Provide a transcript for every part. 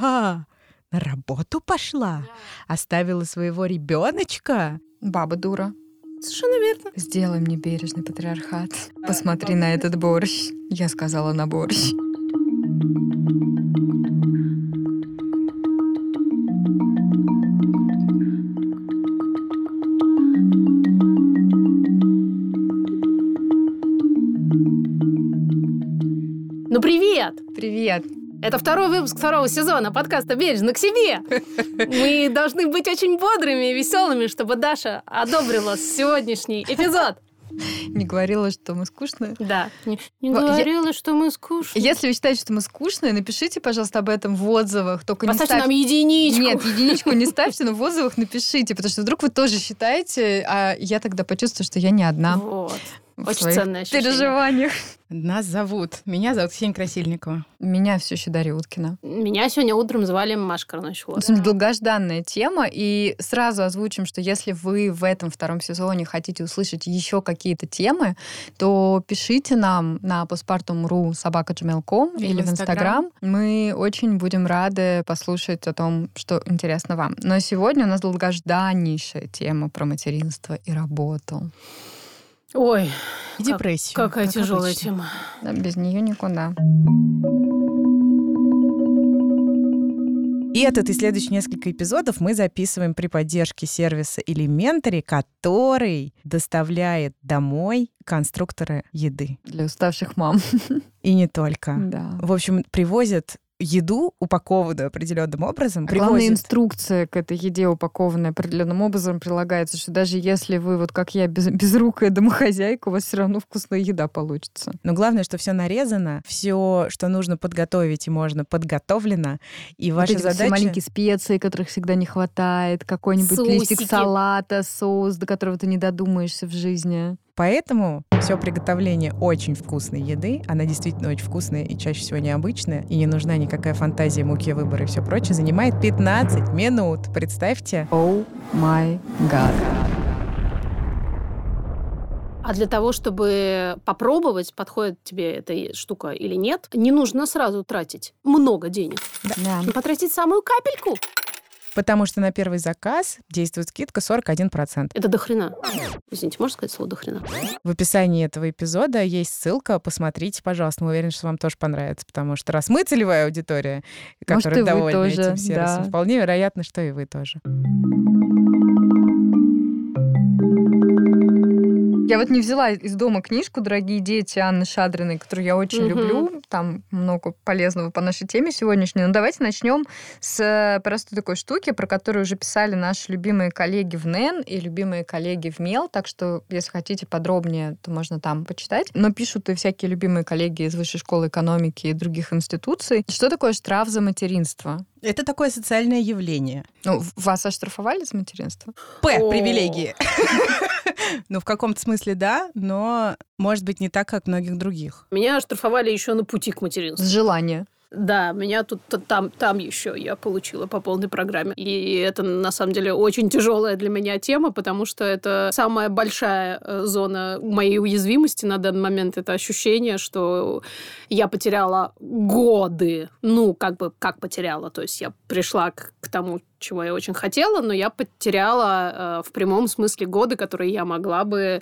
А, на работу пошла? Оставила своего ребеночка? Баба дура. Совершенно верно. Сделай мне бережный патриархат. Посмотри на этот борщ. Я сказала на борщ. Ну привет! Привет. Это второй выпуск второго сезона подкаста «Бережно к себе». Мы должны быть очень бодрыми и веселыми, чтобы Даша одобрила сегодняшний эпизод. Не говорила, что мы скучные. Да. Не, не Во- я- говорила, что мы скучные. Если вы считаете, что мы скучные, напишите, пожалуйста, об этом в отзывах. Только не Поставьте нам единичку. Нет, единичку не ставьте, но в отзывах напишите, потому что вдруг вы тоже считаете, а я тогда почувствую, что я не одна Вот. Очень ценное ощущение. переживаниях. Нас зовут. Меня зовут Ксения Красильникова. Меня все еще Дарья Уткина. Меня сегодня утром звали Маша Карнащула. Это долгожданная тема, и сразу озвучим, что если вы в этом втором сезоне хотите услышать еще какие-то темы, то пишите нам на postpartum.ru собака.gmail.com Или или в Инстаграм. Мы очень будем рады послушать о том, что интересно вам. Но сегодня у нас долгожданнейшая тема про материнство и работу. Ой, И Как- депрессию. какая как тяжелая обычно. тема. Да, Без нее никуда. И этот и следующие несколько эпизодов мы записываем при поддержке сервиса Elementary, который доставляет домой конструкторы еды. Для уставших мам. И не только. Да. В общем, привозят еду, упакованную определенным образом. Главная привозят инструкция к этой еде, упакованная определенным образом, прилагается, что даже если вы, вот как я, без, безрукая домохозяйка, у вас все равно вкусная еда получится. Но главное, что все нарезано, все, что нужно подготовить и можно, подготовлено. И ваша вот эти вот все задача... маленькие специи, которых всегда не хватает, какой-нибудь листик салата, соус, до которого ты не додумаешься в жизни. Поэтому все приготовление очень вкусной еды, она действительно очень вкусная и чаще всего необычная, и не нужна никакая фантазия, муки, выбора и все прочее, занимает 15 минут. Представьте. О май гад. А для того, чтобы попробовать, подходит тебе эта штука или нет, не нужно сразу тратить много денег. Да. Нужно потратить самую капельку. Потому что на первый заказ действует скидка 41%. Это до хрена. Извините, можно сказать слово до хрена? В описании этого эпизода есть ссылка, посмотрите, пожалуйста. Мы уверены, что вам тоже понравится, потому что раз мы целевая аудитория, которая довольна тоже, этим сервисом, да. вполне вероятно, что и вы тоже. Я вот не взяла из дома книжку «Дорогие дети» Анны Шадриной, которую я очень Мгм. люблю. Там много полезного по нашей теме сегодняшней. Но давайте начнем с э, простой такой штуки, про которую уже писали наши любимые коллеги в НЕН и любимые коллеги в МЕЛ. Так что, если хотите подробнее, то можно там почитать. Но пишут и всякие любимые коллеги из Высшей школы экономики и других институций. Что такое штраф за материнство? Это такое социальное явление. Ну, вас оштрафовали за материнство? П. О. Привилегии. Ну, в каком-то смысле да, но может быть не так, как многих других. Меня оштрафовали еще на пути к материнству. С желания. Да, меня тут там, там еще я получила по полной программе. И это на самом деле очень тяжелая для меня тема, потому что это самая большая э, зона моей уязвимости на данный момент. Это ощущение, что я потеряла годы. Ну, как бы как потеряла. То есть я пришла к, к тому, чего я очень хотела, но я потеряла э, в прямом смысле годы, которые я могла бы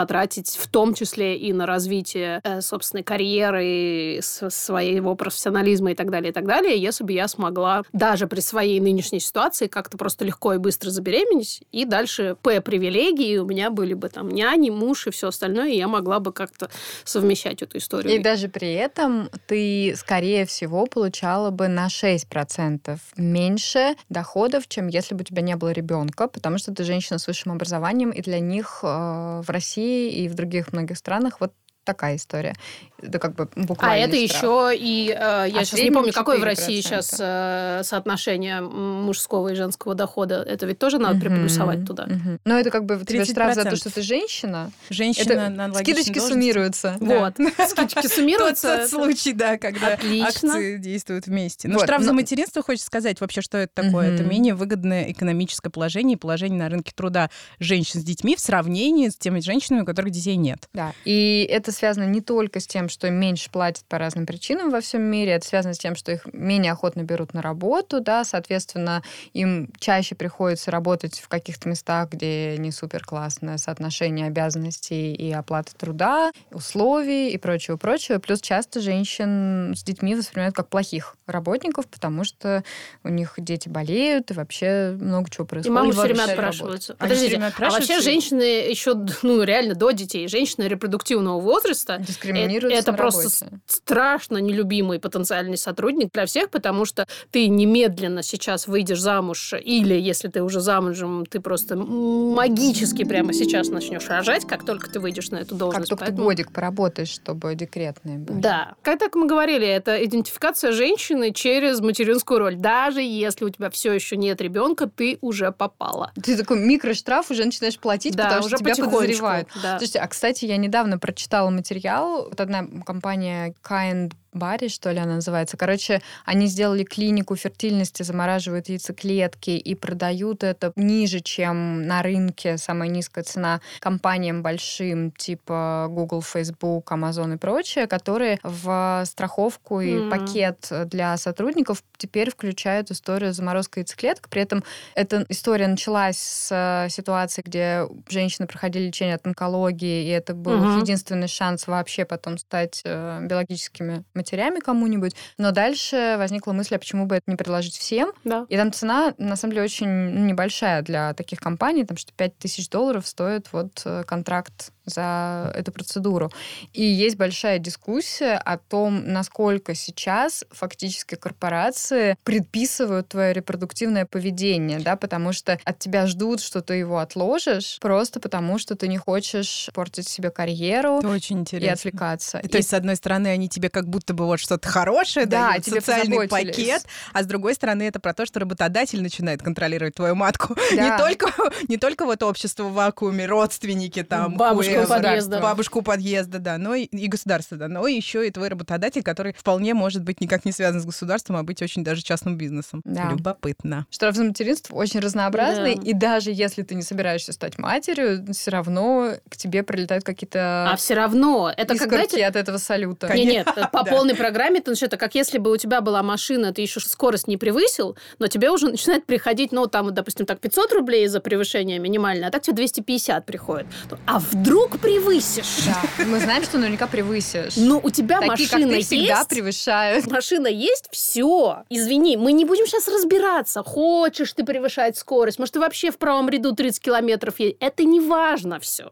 потратить в том числе и на развитие э, собственной карьеры, своего профессионализма и так далее, и так далее, если бы я смогла даже при своей нынешней ситуации как-то просто легко и быстро забеременеть, и дальше П привилегии, у меня были бы там няни, муж и все остальное, и я могла бы как-то совмещать эту историю. И даже при этом ты, скорее всего, получала бы на 6% меньше доходов, чем если бы у тебя не было ребенка, потому что ты женщина с высшим образованием, и для них э, в России и в других многих странах вот такая история. Это как бы А буквально это еще и э, я А сейчас не помню, какое в 4%. России сейчас э, соотношение мужского и женского дохода. Это ведь тоже надо приплюсовать туда. Но это как бы у тебя штраф за то, 30%. что ты женщина. Женщина Это на скидочки должности. суммируются. Вот. Скидочки суммируются. тот случай, да, когда акции действуют вместе. Но Вот, штраф за но- материнство, хочется сказать, вообще, что это такое? Это менее выгодное экономическое положение и положение на рынке труда женщин с детьми в сравнении с теми женщинами, у которых детей нет. Да. И это связано не только с тем, что им меньше платят по разным причинам во всем мире, это связано с тем, что их менее охотно берут на работу, да, соответственно, им чаще приходится работать в каких-то местах, где не супер классное соотношение обязанностей и оплаты труда, условий и прочего-прочего. Плюс часто женщин с детьми воспринимают как плохих работников, потому что у них дети болеют, и вообще много чего происходит. И мамы все время отпрашиваются. Они Подождите, время а вообще отпрашиваются? женщины еще, ну, реально до детей, женщины репродуктивного возраста, Дискриминируются это просто работе. страшно нелюбимый потенциальный сотрудник для всех, потому что ты немедленно сейчас выйдешь замуж, или если ты уже замужем, ты просто магически прямо сейчас начнешь рожать, как только ты выйдешь на эту Как должность. только ты Поэтому- годик поработаешь, чтобы декретные были. Да. Как так мы говорили, это идентификация женщины через материнскую роль. Даже если у тебя все еще нет ребенка, ты уже попала. Ты такой микроштраф уже начинаешь платить, да, потому уже что тебя подозревают. Да. Слушайте, а кстати, я недавно прочитала материал. Вот одна компания Kind Body, что ли она называется. Короче, они сделали клинику фертильности, замораживают яйцеклетки и продают это ниже, чем на рынке, самая низкая цена компаниям большим, типа Google, Facebook, Amazon и прочее, которые в страховку и М. пакет для сотрудников теперь включают историю заморозка яйцеклеток. При этом эта история началась с э, ситуации, где женщины проходили лечение от онкологии, и это был Мгм. единственный шанс вообще потом стать э, биологическими матерями кому-нибудь. Но дальше возникла мысль, а почему бы это не предложить всем? Да. И там цена, на самом деле, очень ну, небольшая для таких компаний, там что 5 тысяч долларов стоит вот э, контракт за эту процедуру. И есть большая дискуссия о том, насколько сейчас фактически корпорации предписывают твое репродуктивное поведение, да, потому что от тебя ждут, что ты его отложишь, просто потому что ты не хочешь портить себе карьеру Это очень и интересно. отвлекаться. То есть, с одной стороны, они тебе как будто бы вот что-то хорошее Да, дают, тебе социальный пакет, а с другой стороны, это про то, что работодатель начинает контролировать твою матку. Не Да. только, не только вот общество в вакууме, родственники там, Бабушка хуй, у подъезда. бабушку подъезда, да, но и, и государство, да, но еще и твой работодатель, который вполне может быть никак не связан с государством, а быть очень даже частным бизнесом. Да. Любопытно. Штраф за материнство очень разнообразный, Да. и даже если ты не собираешься стать матерью, все равно к тебе прилетают какие-то А все равно, это как, знаете, от этого салюта. Не, нет, по полной программе это, это как если бы у тебя была машина, ты еще скорость не превысил, но тебе уже начинает приходить, ну, там, вот, допустим, так 500 рублей за превышение минимальное, а так тебе 250 приходит. А вдруг превысишь? Да. Мы знаем, что наверняка превысишь. Ну, у тебя Такие, как машина ты, всегда есть, превышают. машина есть, все. Извини, мы не будем сейчас разбираться, хочешь ты превышать скорость, может, ты вообще в правом ряду 30 километров едешь. Это не важно все.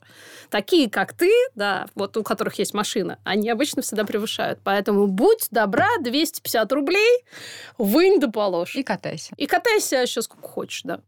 Такие, как ты, да, вот у которых есть машина, они обычно всегда превышают. Поэтому будь добра, 250 рублей, вынь да положь. И катайся. И катайся еще сколько хочешь, да.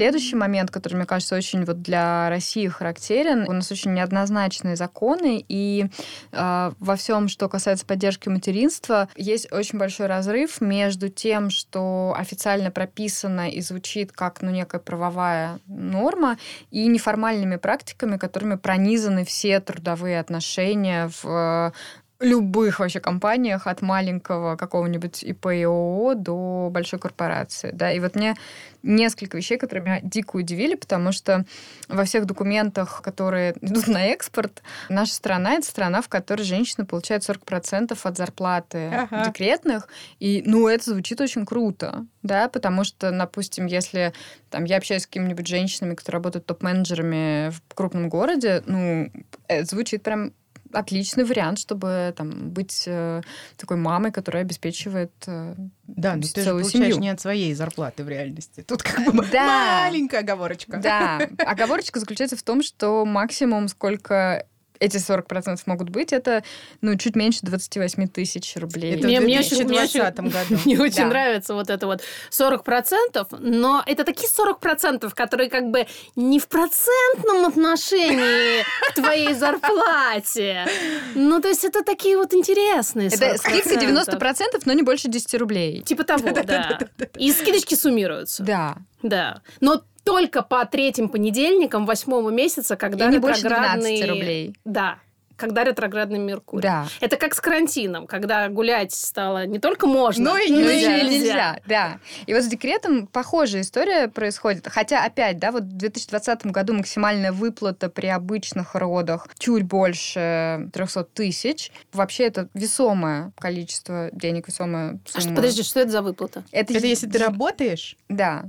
Следующий момент, который, мне кажется, очень вот для России характерен, у нас очень неоднозначные законы, и э, во всем, что касается поддержки материнства, есть очень большой разрыв между тем, что официально прописано и звучит как ну, некая правовая норма, и неформальными практиками, которыми пронизаны все трудовые отношения в любых вообще компаниях, от маленького какого-нибудь ИП и ООО до большой корпорации. Да? И вот мне несколько вещей, которые меня дико удивили, потому что во всех документах, которые идут на экспорт, наша страна — это страна, в которой женщина получает 40% от зарплаты Ага. декретных. И, ну, это звучит очень круто, да, потому что, допустим, если там, я общаюсь с какими-нибудь женщинами, которые работают топ-менеджерами в крупном городе, ну, это звучит прям отличный вариант, чтобы там быть э, такой мамой, которая обеспечивает э, Да, но ты же получаешь семью. не от своей зарплаты в реальности. Тут как бы Да. маленькая оговорочка. Да, оговорочка заключается в том, что максимум, сколько эти 40% могут быть, это ну, чуть меньше 28 тысяч рублей. Это Мне- в мне очень- мне 2020 году. Мне очень Да. нравится вот это вот 40%, но это такие 40%, которые как бы не в процентном отношении к твоей зарплате. Ну, то есть это такие вот интересные Это 40%. скидка 90%, но не больше 10 рублей. Типа того, да. И скидочки суммируются. Да. Да. Но только по третьим понедельникам восьмого месяца, когда И не больше 12 рублей. Да. когда ретроградный Меркурий. Да. Это как с карантином, когда гулять стало не только можно, Но и но нельзя. и нельзя. Да. И вот с декретом похожая история происходит. Хотя, опять, да, вот в 2020 году максимальная выплата при обычных родах чуть больше 300 тысяч. Вообще это весомое количество денег, весомая А сумма. что, подожди, что это за выплата? Это, Это если ты работаешь, Да.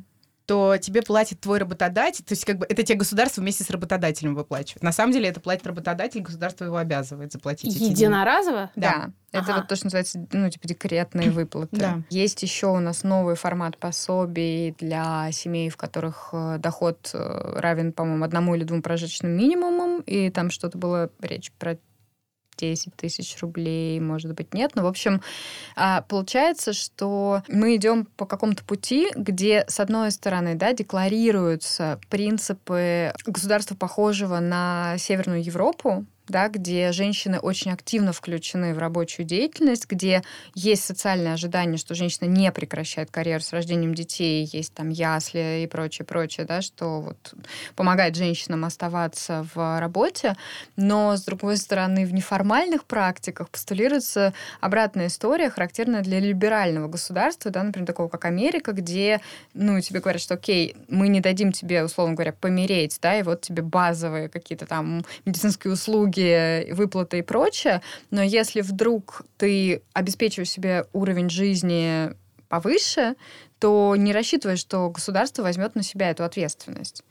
То тебе платит твой работодатель, то есть как бы это тебе государство вместе с работодателем выплачивает. На самом деле это платит работодатель, государство его обязывает заплатить. эти деньги. Единоразово? Да. Это Ага. вот то, что называется, ну, типа, декретные выплаты. Да. Есть еще у нас новый формат пособий для семей, в которых э, доход э, равен, по-моему, одному или двум прожиточным минимумам, и там что-то было речь про 10 тысяч рублей, может быть, нет. Но, в общем, а, получается, что мы идем по какому-то пути, где, с одной стороны, да, декларируются принципы государства, похожего на Северную Европу, да, где женщины очень активно включены в рабочую деятельность, где есть социальное ожидание, что женщина не прекращает карьеру с рождением детей, есть там ясли и прочее, прочее, да, что вот помогает женщинам оставаться в работе, но, с другой стороны, в неформальных практиках постулируется обратная история, характерная для либерального государства, да, например, такого как Америка, где, ну, тебе говорят, что, окей, мы не дадим тебе, условно говоря, помереть, да, и вот тебе базовые какие-то там медицинские услуги, выплаты и прочее, но если вдруг ты обеспечиваешь себе уровень жизни повыше, то не рассчитывай, что государство возьмет на себя эту ответственность.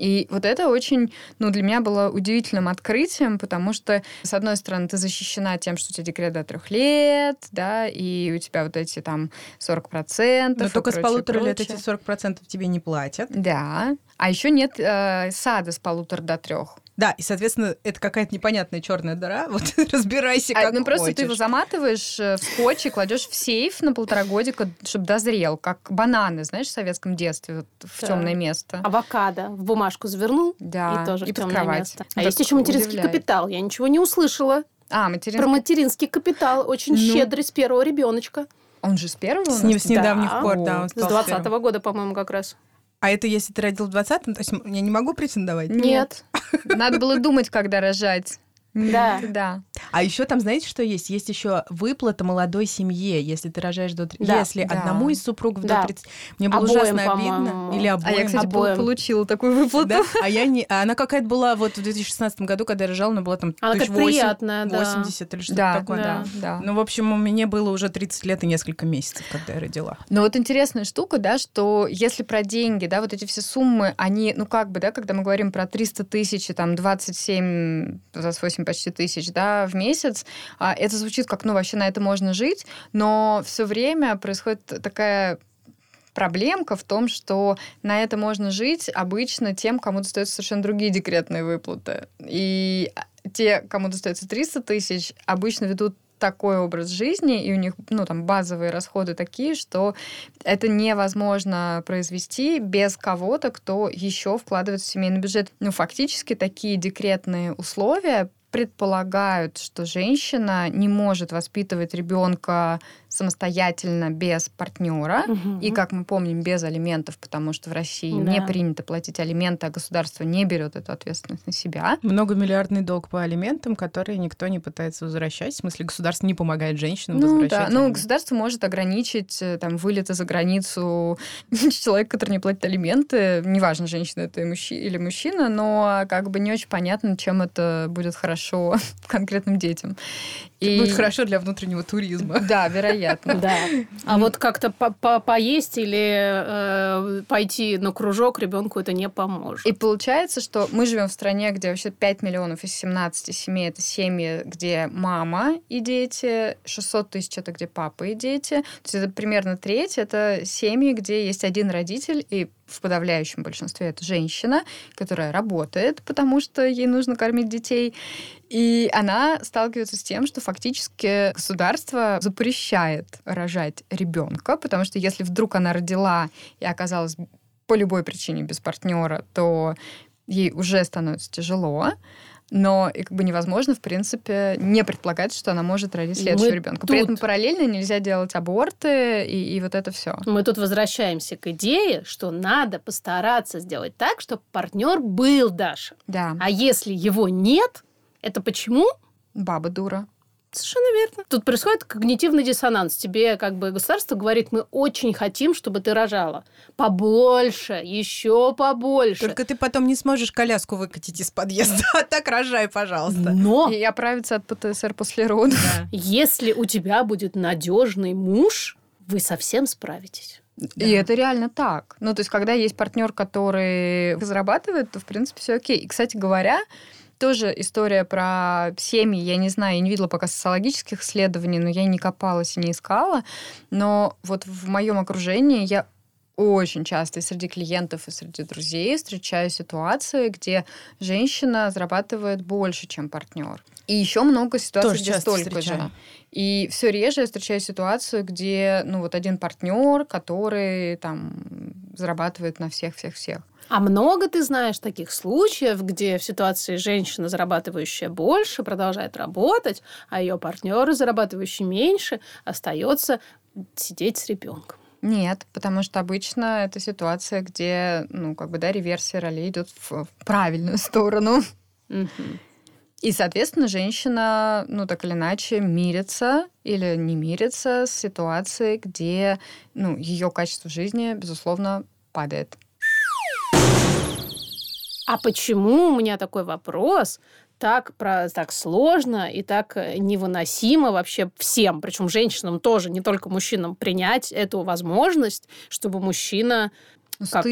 И вот это очень, ну, для меня было удивительным открытием, потому что, с одной стороны, ты защищена тем, что у тебя декрет до трех лет, да, и у тебя вот эти там 40%. Но только с прочее, полутора лет прочее. эти 40% тебе не платят. Да. А еще нет э, сада с полутора до трех. Да, и, соответственно, это какая-то непонятная черная дыра. Вот разбирайся, А, как ну просто ты его заматываешь э, в скотч и кладешь в сейф на полтора годика, чтобы дозрел, как бананы, знаешь, в советском детстве вот, в Да. темное место. Авокадо в бумажку завернул Да. и тоже и в под темное кровать. место. А Так есть еще материнский удивляет. капитал. Я ничего не услышала А, про материнский. материнский капитал. Очень Ну. щедрый с первого ребеночка. Он же с первого у С, нас? не- с недавних Да. пор, да, он С стал 20 первым. года, по-моему, как раз. А это если ты родил в 20-м, то есть я не могу претендовать? Нет. Надо было думать, когда рожать. Да. Да. А еще там, знаете, что есть? Есть еще выплата молодой семье, если ты рожаешь до... три- Да. Если Да. одному из супругов Да. до 30... Мне было Обоим, ужасно обидно. Или А обоим. я, кстати, обоим. получила такую выплату. Да? А я не... а она какая-то была вот в 2016 году, когда я рожала, она была там Она как 1008, приятная, да. 80 или что-то Да, такое. да, да. Ну, в общем, мне было уже 30 лет и несколько месяцев, когда я родила. Но вот интересная штука, да, что если про деньги, да, вот эти все суммы, они, ну как бы, да, когда мы говорим про 300 тысяч, и там 27, 28 почти тысяч, да, в месяц, а, это звучит как, ну вообще на это можно жить, но все время происходит такая проблемка в том, что на это можно жить обычно тем, кому достаются совершенно другие декретные выплаты. И те, кому достается 300 тысяч, обычно ведут такой образ жизни, и у них, ну, там, базовые расходы такие, что это невозможно произвести без кого-то, кто еще вкладывает в семейный бюджет. Ну, фактически такие декретные условия предполагают, что женщина не может воспитывать ребенка самостоятельно без партнера Мгм. и, как мы помним, без алиментов, потому что в России Да. не принято платить алименты, а государство не берет эту ответственность на себя. Многомиллиардный долг по алиментам, который никто не пытается возвращать. В смысле, государство не помогает женщинам Ну да, возвращать ну алименты. государство может ограничить э, там вылеты за границу человека, который не платит алименты, неважно, женщина это или мужчина, но как бы не очень понятно, чем это будет хорошо конкретным детям. И- Будет хорошо для внутреннего туризма. Да, вероятно. Да. А вот как-то по- по- поесть или э, пойти на кружок ребенку это не поможет. И получается, что мы живем в стране, где вообще 5 миллионов из 17 семей это семьи, где мама и дети, 600 тысяч это где папа и дети. То есть это примерно треть, это семьи, где есть один родитель, и в подавляющем большинстве это женщина, которая работает, потому что ей нужно кормить детей. И она сталкивается с тем, что фактически государство запрещает рожать ребенка, потому что если вдруг она родила и оказалась по любой причине без партнера, то ей уже становится тяжело. Но и как бы невозможно, в принципе, не предполагать, что она может родить следующего Мы ребенка. При этом тут- параллельно нельзя делать аборты и, и вот это все. Мы тут возвращаемся к идее, что надо постараться сделать так, чтобы партнер был Даша. Да. А если его нет, Это почему? Баба дура. Совершенно верно. Тут происходит когнитивный диссонанс. Тебе как бы государство говорит, мы очень хотим, чтобы ты рожала. Побольше, еще побольше. Только ты потом не сможешь коляску выкатить из подъезда. А так рожай, пожалуйста. Но И оправиться от ПТСР после рода. если у тебя будет надежный муж, вы совсем справитесь. И это реально так. Ну, то есть, когда есть партнер, который зарабатывает, то, в принципе, все окей. И, кстати говоря, тоже история про семьи. Я не знаю, я не видела пока социологических исследований, но я не копалась и не искала. Но вот в моем окружении я очень часто и среди клиентов, и среди друзей встречаю ситуации, где женщина зарабатывает больше, чем партнер. И еще много ситуаций, Тоже где столько встречаю. же. И все реже я встречаю ситуацию, где ну вот один партнер, который там зарабатывает на всех, всех, всех. А много ты знаешь таких случаев, где в ситуации женщина, зарабатывающая больше, продолжает работать, а ее партнер, зарабатывающий меньше, остается сидеть с ребенком. Нет, потому что обычно это ситуация, где, ну, как бы, да, реверсия ролей идет в, в правильную сторону. И, соответственно, женщина, ну, так или иначе, мирится или не мирится с ситуацией, где, ну, ее качество жизни, безусловно, падает. А почему у меня такой вопрос? Так, про, так сложно и так э, невыносимо вообще всем, причем женщинам тоже, не только мужчинам, принять эту возможность, чтобы мужчина... Ну, Как?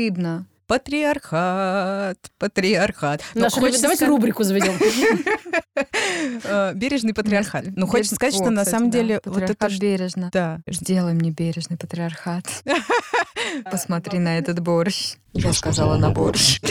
Патриархат, патриархат. Ну, Нашу- хочется давайте рубрику заведем. Э, Бережный патриархат. Ну, хочется сказать, что на самом деле вот это... бережно. Да. Сделай мне бережный патриархат. Посмотри на этот борщ. Я сказала на борщ.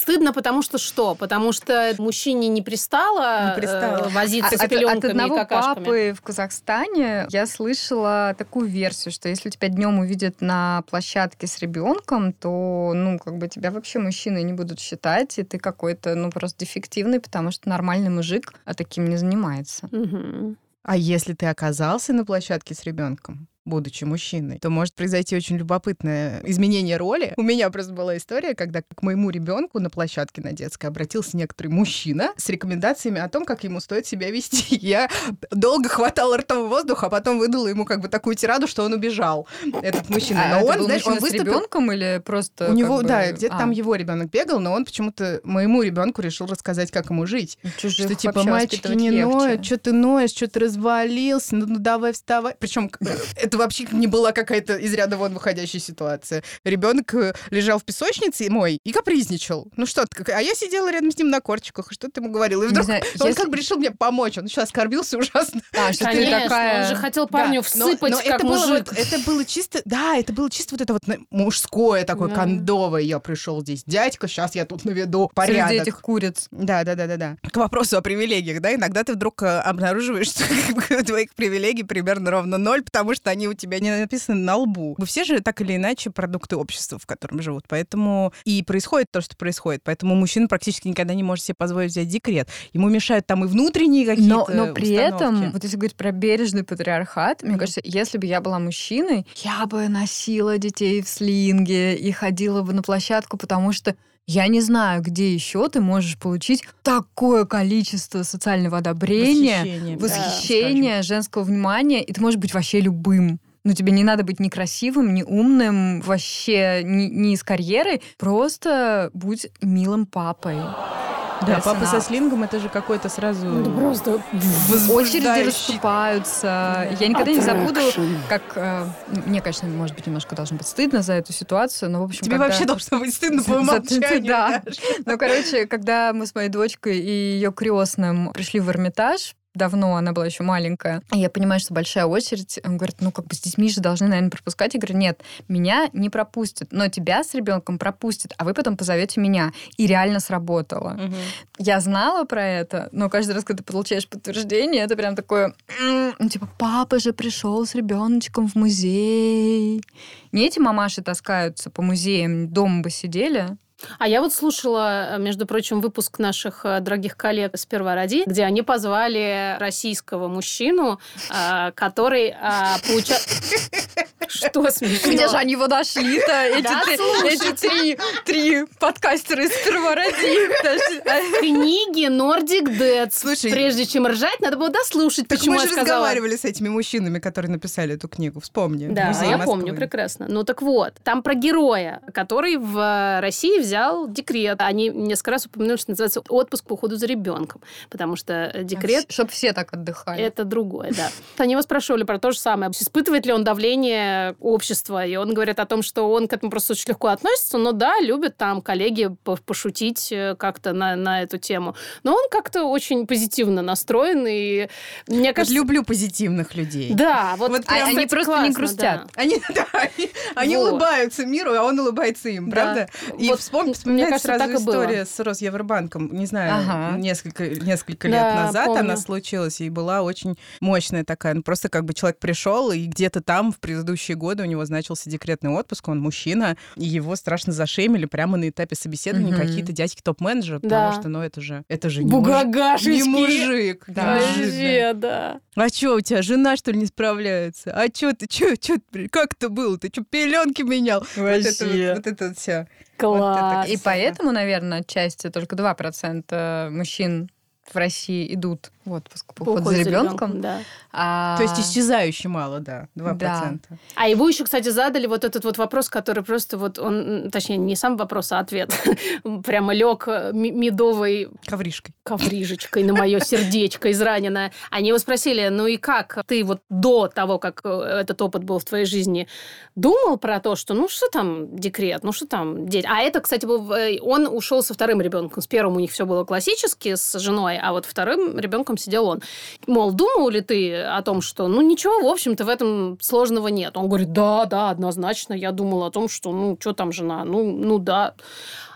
Стыдно, потому что что? Потому что мужчине не пристало, Не пристало. э, возиться А с от, от пеленками и одного какашками. папы в Казахстане я слышала такую версию, что если тебя днем увидят на площадке с ребенком, то, ну, как бы тебя вообще мужчины не будут считать, и ты какой-то, ну, просто дефективный, потому что нормальный мужик а таким не занимается. Мгм. А если ты оказался на площадке с ребенком, будучи мужчиной, то может произойти очень любопытное изменение роли. У меня просто была история, когда к моему ребенку на площадке на детской обратился некоторый мужчина с рекомендациями о том, как ему стоит себя вести. Я долго хватала ртом воздух, а потом выдала ему как бы такую тираду, что он убежал, этот мужчина. А Но это он, был знаешь, он мужчина с выступил... ребенком или просто У него, бы- да, где-то а, там его ребенок бегал, но он почему-то моему ребенку решил рассказать, как ему жить. чужих Что типа, мальчики не легче. ноют, что ты ноешь, что ты развалился, ну, ну давай вставай. Причем это вообще не была какая-то из ряда вон выходящая ситуация. Ребенок э, лежал в песочнице мой и капризничал. Ну что а я сидела рядом с ним на корточках, и что ты ему говорил? И вдруг знаю, он если- как бы решил мне помочь. Он еще оскорбился ужасно. А, что ты такая... он же хотел парню Да, но- всыпать, но как это было, мужик. вот- это было чисто, да, это было чисто вот это вот мужское такое Да. кондовое. Я пришел здесь, дядька, сейчас я тут наведу Среди порядок. этих куриц. Да, да, да, да, да. К вопросу о привилегиях, да, иногда ты вдруг э, обнаруживаешь, что твоих привилегий примерно ровно ноль, потому что они у тебя не написаны на лбу. Мы все же так или иначе продукты общества, в котором живут, поэтому и происходит то, что происходит. Поэтому мужчина практически никогда не может себе позволить взять декрет. Ему мешают там и внутренние какие-то Но, но при этом, установки. вот если говорить про бережный патриархат, мне Мгм. кажется, если бы я была мужчиной, я бы носила детей в слинге и ходила бы на площадку, потому что я не знаю, где еще ты можешь получить такое количество социального одобрения, Восхищение, да, восхищения, женского внимания, и ты можешь быть вообще любым. Ну, тебе не надо быть ни красивым, ни умным, вообще ни, ни из карьеры. Просто будь милым папой. Да, That's папа со слингом, это же какой-то сразу... Ну, просто Очереди расступаются. Я никогда не забуду, как... э, мне, конечно, может быть, немножко должно быть стыдно за эту ситуацию, но, в общем, Тебе когда- вообще должно быть стыдно по умолчанию. да. Ну, короче, когда мы с моей дочкой и ее крестным пришли в Эрмитаж, давно, она была еще маленькая. И я понимаю, что большая очередь. Он говорит, ну, как бы с детьми же должны, наверное, пропускать. Я говорю, нет, меня не пропустят, но тебя с ребенком пропустят, а вы потом позовете меня. И реально сработало. Мгм. Я знала про это, но каждый раз, когда ты получаешь подтверждение, это прям такое, «М, ну, типа, папа же пришел с ребеночком в музей. Не эти мамаши таскаются по музеям, дома бы сидели. А я вот слушала, между прочим, выпуск наших э, дорогих коллег «Сперва роди», где они позвали российского мужчину, э, который получал... Что смешно? Где же они его нашли-то? Эти, Да, три, эти три, три подкастера из первородных. Книги Nordic Dead. Слушай, Прежде чем ржать, надо было дослушать, Так почему мы же сказала. разговаривали с этими мужчинами, которые написали эту книгу. Вспомни. Да, я Москвы. помню прекрасно. Ну так вот, там про героя, который в э, России взял декрет. Они несколько раз упомянули, что называется отпуск по уходу за ребенком, потому что э, декрет Чтобы все так отдыхали. Это другое, да. Они его спрашивали про то же самое. Испытывает ли он давление общества? И он говорит о том, что он к этому просто очень легко относится, но да, любит там коллеги по- пошутить э, как-то на, на эту тему. Но он как-то очень позитивно настроен, и мне Вот кажется... люблю позитивных людей. Да, вот, Вот А прям, они кстати, просто не классно, грустят. да. Они, да, они, они Вот. улыбаются миру, а он улыбается им, Да. правда? И Вот, вспом- мне кажется, сразу так и было. история с Росевробанком. Не знаю, Ага. несколько, несколько Да, лет назад помню. она случилась, и была очень мощная такая. Ну, просто как бы человек пришел, и где-то там в предыдущие годы у него значился декретный отпуск, он мужчина, и его страшно зашемили прямо на этапе собеседования Мгм. какие-то дядьки топ-менеджеры, Да. потому что, ну, это же, это же не, муж- Бугагашечки. не мужик. не Да. мужик, да. Вообще, да. А чё, у тебя жена, что ли, не справляется? А чё ты, чё, ты- как это было? Ты чё, пеленки менял? Вот это вот, вот это вот вся. Класс. И поэтому, наверное, отчасти только 2% мужчин в России идут в отпуск по уходу Уход за за ребенком. да. А, То есть исчезающе мало, да, 2%. А его еще, кстати, задали вот этот вот вопрос, который просто вот он, точнее, не сам вопрос, а ответ. Прямо лег медовой Ковришкой. коврижечкой на мое сердечко израненное. Они его спросили, ну и как ты вот до того, как э, этот опыт был в твоей жизни, думал про то, что ну что там декрет, ну что там дети. А это, кстати, был, э, он ушел со вторым ребенком. С первым у них все было классически с женой, а вот вторым ребенком сидел он. Мол, думал ли ты о том, что ну ничего, в общем-то, в этом сложного нет? Он говорит, да, да, однозначно, я думал о том, что ну что там жена, ну, ну да.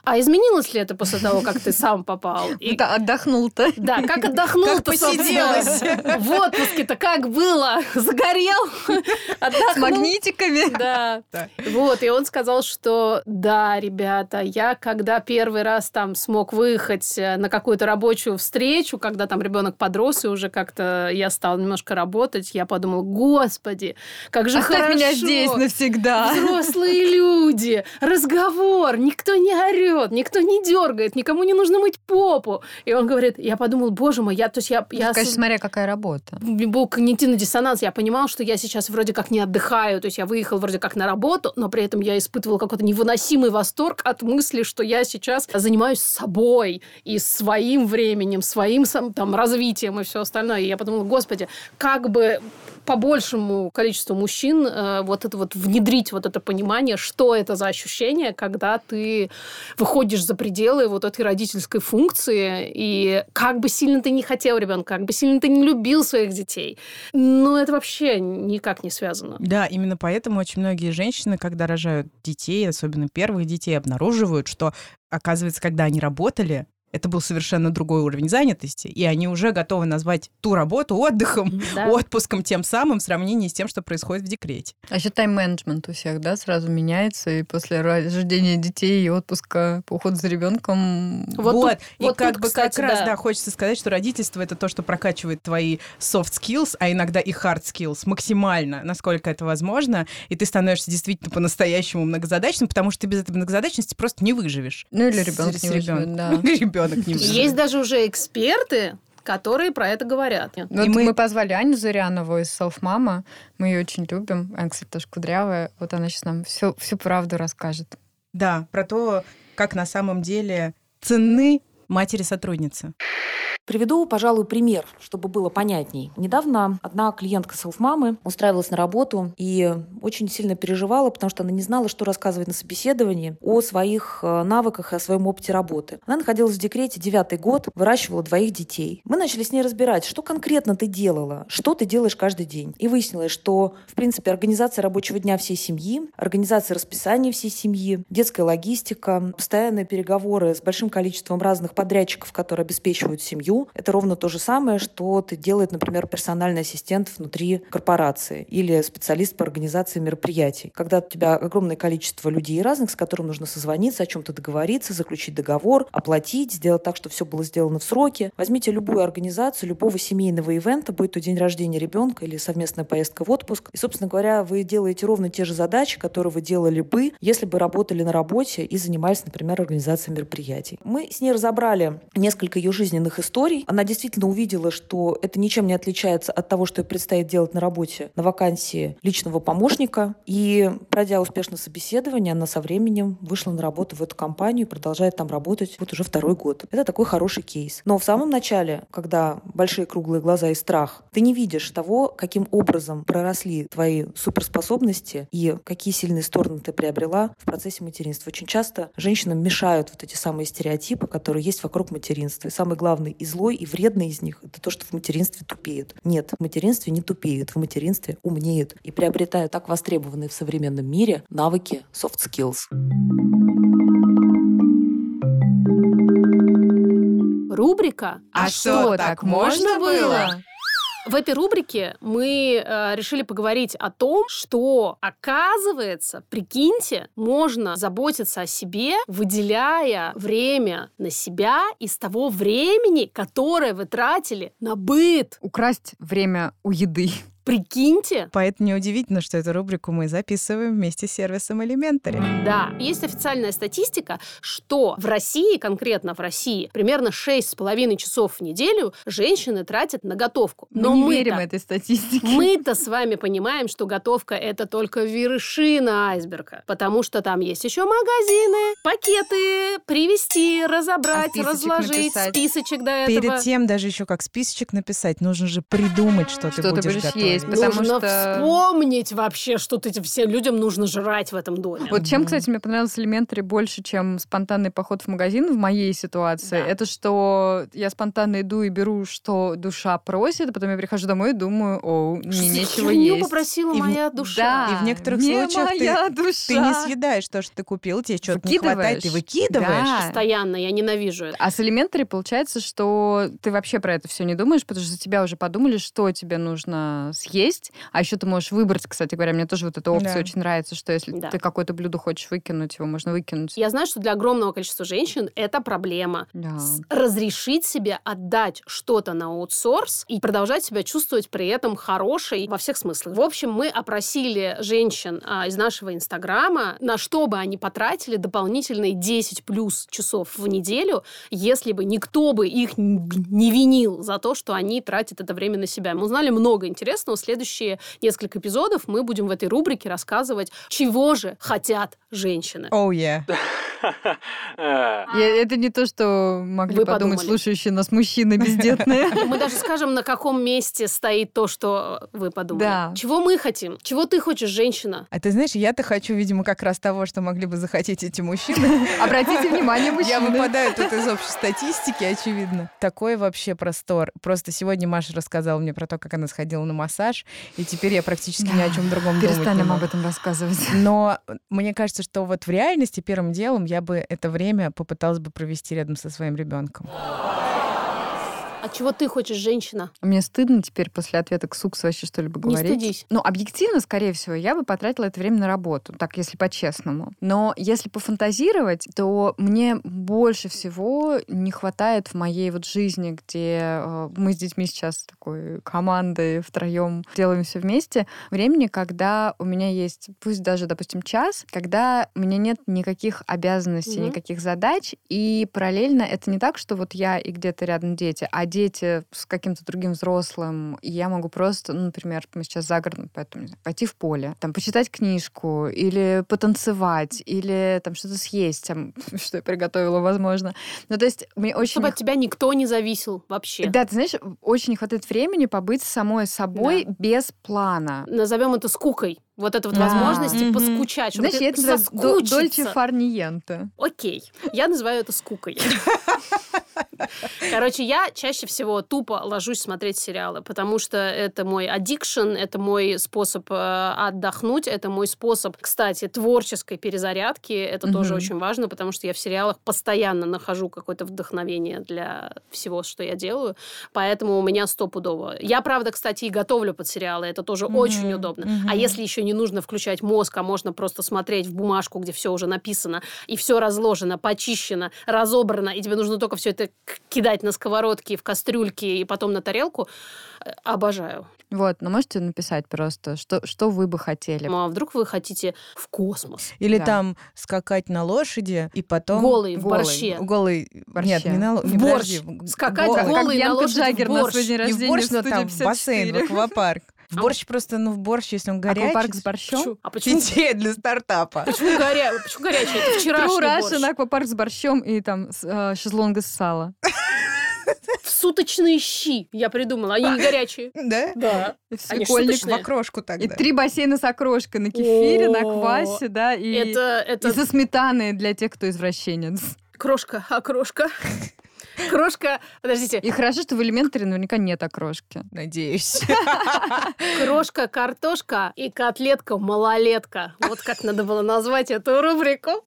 А изменилось ли это после того, как ты сам попал? И Да, отдохнул-то. да, как отдохнул Как посиделось. В отпуске-то как было? Загорел? С Отдохнул? магнитиками. Да. Да. Вот, и он сказал, что да, ребята, я когда первый раз там смог выехать э, на какую-то рабочую встречу, когда там ребенок подрос, и уже как-то я стал немножко работать, я подумал, господи, как же Оставь хорошо. меня здесь навсегда. Взрослые люди, разговор, никто не орет, никто не дергает, никому не нужно мыть попу. И он говорит, я подумал, боже мой, я, то есть я, я Конечно, смотря какая работа. был когнитивный диссонанс. Я понимал, что я сейчас вроде как не отдыхаю, то есть я выехал вроде как на работу, но при этом я испытывал какой-то невыносимый восторг от мысли, что я сейчас занимаюсь собой и своим временем, своим там развитием и все остальное. И я подумала, господи, как бы по большему количеству мужчин э, вот это вот внедрить вот это понимание, что это за ощущение, когда ты выходишь за пределы вот этой родительской функции, и как бы сильно ты не хотел ребенка, как бы сильно ты не любил своих детей, ну это вообще никак не связано. Да, именно поэтому очень многие женщины, когда рожают детей, особенно первых детей, обнаруживают, что, оказывается, когда они работали, это был совершенно другой уровень занятости, и они уже готовы назвать ту работу отдыхом, Да. отпуском тем самым в сравнении с тем, что происходит в декрете. А еще тайм-менеджмент у всех, да, сразу меняется, и после рождения детей и отпуска по уходу за ребенком. Вот Вот, тут- и вот как тут, бы кстати, как раз, да. да, хочется сказать, что родительство это то, что прокачивает твои soft skills, а иногда и hard skills максимально, насколько это возможно, и ты становишься действительно по-настоящему многозадачным, потому что ты без этой многозадачности просто не выживешь. Ну или ребенок с не выживет, да. Ребенок не выживет. Есть даже уже эксперты, которые про это говорят. Вот И мы- мы... позвали Аню Зырянову из Self Mama. Мы ее очень любим. Она, кстати, тоже кудрявая. Вот она сейчас нам всю, всю правду расскажет. Да, про то, как на самом деле ценны матери-сотрудницы. Приведу, пожалуй, пример, чтобы было понятней. Недавно одна клиентка селф-мамы устраивалась на работу и очень сильно переживала, потому что она не знала, что рассказывать на собеседовании о своих э, навыках и о своем опыте работы. Она находилась в декрете девятый год, выращивала двоих детей. Мы начали с ней разбирать, что конкретно ты делала, что ты делаешь каждый день. И выяснилось, что, в принципе, организация рабочего дня всей семьи, организация расписания всей семьи, детская логистика, постоянные переговоры с большим количеством разных подрядчиков, которые обеспечивают семью, семью, это ровно то же самое, что ты делает, например, персональный ассистент внутри корпорации или специалист по организации мероприятий. Когда у тебя огромное количество людей разных, с которыми нужно созвониться, о чем-то договориться, заключить договор, оплатить, сделать так, чтобы все было сделано в сроки. Возьмите любую организацию, любого семейного ивента, будет то день рождения ребенка или совместная поездка в отпуск. И, собственно говоря, вы делаете ровно те же задачи, которые вы делали бы, если бы работали на работе и занимались, например, организацией мероприятий. Мы с ней разобрали несколько ее жизненных историй. Она действительно увидела, что это ничем не отличается от того, что ей предстоит делать на работе на вакансии личного помощника. И пройдя успешно собеседование, она со временем вышла на работу в эту компанию и продолжает там работать вот уже второй год. Это такой хороший кейс. Но в самом начале, когда большие круглые глаза и страх, ты не видишь того, каким образом проросли твои суперспособности и какие сильные стороны ты приобрела в процессе материнства. Очень часто женщинам мешают вот эти самые стереотипы, которые есть вокруг материнства. И самый главный и злой, и вредный из них — это то, что в материнстве тупеют. Нет, в материнстве не тупеют, в материнстве умнеют и приобретают так востребованные в современном мире навыки soft skills. Рубрика А что, так можно было? В этой рубрике мы э, решили поговорить о том, что, оказывается, прикиньте, можно заботиться о себе, выделяя время на себя из того времени, которое вы тратили на быт. Украсть время у еды. Прикиньте. Поэтому неудивительно, что эту рубрику мы записываем вместе с сервисом Elementary. Да, есть официальная статистика, что в России, конкретно в России, примерно 6,5 часов в неделю женщины тратят на готовку. Но мы не верим мы-то- этой статистике. Мы-то с вами понимаем, что готовка это только вершина айсберга, потому что там есть еще магазины, пакеты, привезти, разобрать, А разложить, написать? списочек до этого. Перед тем, даже еще как списочек написать, нужно же придумать, что, Что ты ты будешь будешь готовить. Есть, потому нужно что- вспомнить вообще, что ты всем людям нужно жрать в этом доме. Вот чем, кстати, мне понравился элементари больше, чем спонтанный поход в магазин в моей ситуации, Да. это что я спонтанно иду и беру, что душа просит, а потом я прихожу домой и думаю, о, мне нечего есть. попросила И в- моя душа. Да, И в некоторых не случаях ты- душа. Ты не съедаешь то, что ты купил, тебе что-то не хватает, ты Выкидываешь. Да. Постоянно, я ненавижу это. А с элементари получается, что ты вообще про это все не думаешь, потому что за тебя уже подумали, что тебе нужно съесть. А еще ты можешь выбрать, кстати говоря, мне тоже вот эта опция Да. очень нравится, что если Да. ты какое-то блюдо хочешь выкинуть, его можно выкинуть. Я знаю, что для огромного количества женщин это проблема. Да. Разрешить себе отдать что-то на аутсорс и продолжать себя чувствовать при этом хорошей во всех смыслах. В общем, мы опросили женщин а, из нашего инстаграма, на что бы они потратили дополнительные 10 плюс часов в неделю, если бы никто бы их не винил за то, что они тратят это время на себя. Мы узнали много интересного. Следующие несколько эпизодов мы будем в этой рубрике рассказывать, чего же хотят женщины. Oh, yeah. Я- это не то, что могли Вы подумать подумали. слушающие нас мужчины бездетные. Мы даже скажем, на каком месте стоит то, что вы подумали. Да. Чего мы хотим? Чего ты хочешь, женщина? А ты знаешь, я-то хочу, видимо, как раз того, что могли бы захотеть эти мужчины. Обратите внимание, Я мужчины. выпадаю тут из общей статистики, очевидно. Такой вообще простор. Просто сегодня Маша рассказала мне про то, как она сходила на массаж, и теперь я практически ни о чем другом не Перестанем об этом рассказывать. Но мне кажется, что вот в реальности первым делом я бы это время попыталась бы провести рядом со своим ребенком. А чего ты хочешь, женщина? Мне стыдно теперь после ответа к Сукс вообще что-либо Не говорить. стыдись. Ну, объективно, скорее всего, я бы потратила это время на работу, так, если по-честному. Но если пофантазировать, то мне больше всего не хватает в моей вот жизни, где э, мы с детьми сейчас такой командой втроем делаем все вместе, времени, когда у меня есть, пусть даже, допустим, час, когда у меня нет никаких обязанностей, Мгм. никаких задач, и параллельно это не так, что вот я и где-то рядом дети, а дети с каким-то другим взрослым, и я могу просто, ну, например, мы сейчас за городом, поэтому знаю, пойти в поле, там, почитать книжку, или потанцевать, или там что-то съесть, там, что я приготовила, возможно. Ну, то есть мне очень... Чтобы от тебя никто не зависел вообще. Да, ты знаешь, очень не хватает времени побыть самой собой без плана. Назовем это скукой. Вот эта вот А, возможность мгм. поскучать, чтобы Знаешь, я это дольче фарниенте. Окей, я называю это скукой. Короче, я чаще всего тупо ложусь смотреть сериалы, потому что это мой аддикшн, это мой способ э, отдохнуть, это мой способ, кстати, творческой перезарядки. Это тоже Мгм. очень важно, потому что я в сериалах постоянно нахожу какое-то вдохновение для всего, что я делаю. Поэтому у меня стопудово. Я, правда, кстати, и готовлю под сериалы. Это тоже Мгм, очень удобно. А мгм. если еще не нужно включать мозг, а можно просто смотреть в бумажку, где все уже написано, и все разложено, почищено, разобрано, и тебе нужно только все это кидать на сковородки, в кастрюльки и потом на тарелку, э, обожаю. Вот, но можете написать просто, что, что вы бы хотели. Ну, а вдруг вы хотите в космос? Или Да. там скакать на лошади и потом... Голый в голый. борще. Голый... Борще. Нет, не на ло- В борщ. подожди, Скакать голый. Как голый на лошади в Джаггер на борщ. свой день Не в рождения борщ, в но там в бассейн, в 54. аквапарк. В А борщ просто, ну, в борщ, если он горячий... Аквапарк с борщом? Почему? А почему, Идея для стартапа. почему, горя... почему горячий? Это True вчерашний Russian борщ. аквапарк с борщом и там с, э, шезлонг из сала. В суточные щи я придумала. Они не горячие. Да? Да. И свекольник. В окрошку И тогда. три бассейна с окрошкой на кефире, на квасе, да, и, Это, и со сметаной для тех, кто извращенец. крошка, а крошка. Подождите, И хорошо, что в элементаре наверняка нет окрошки. Надеюсь. крошка, картошка и котлетка, малолетка. Вот как надо было назвать эту рубрику.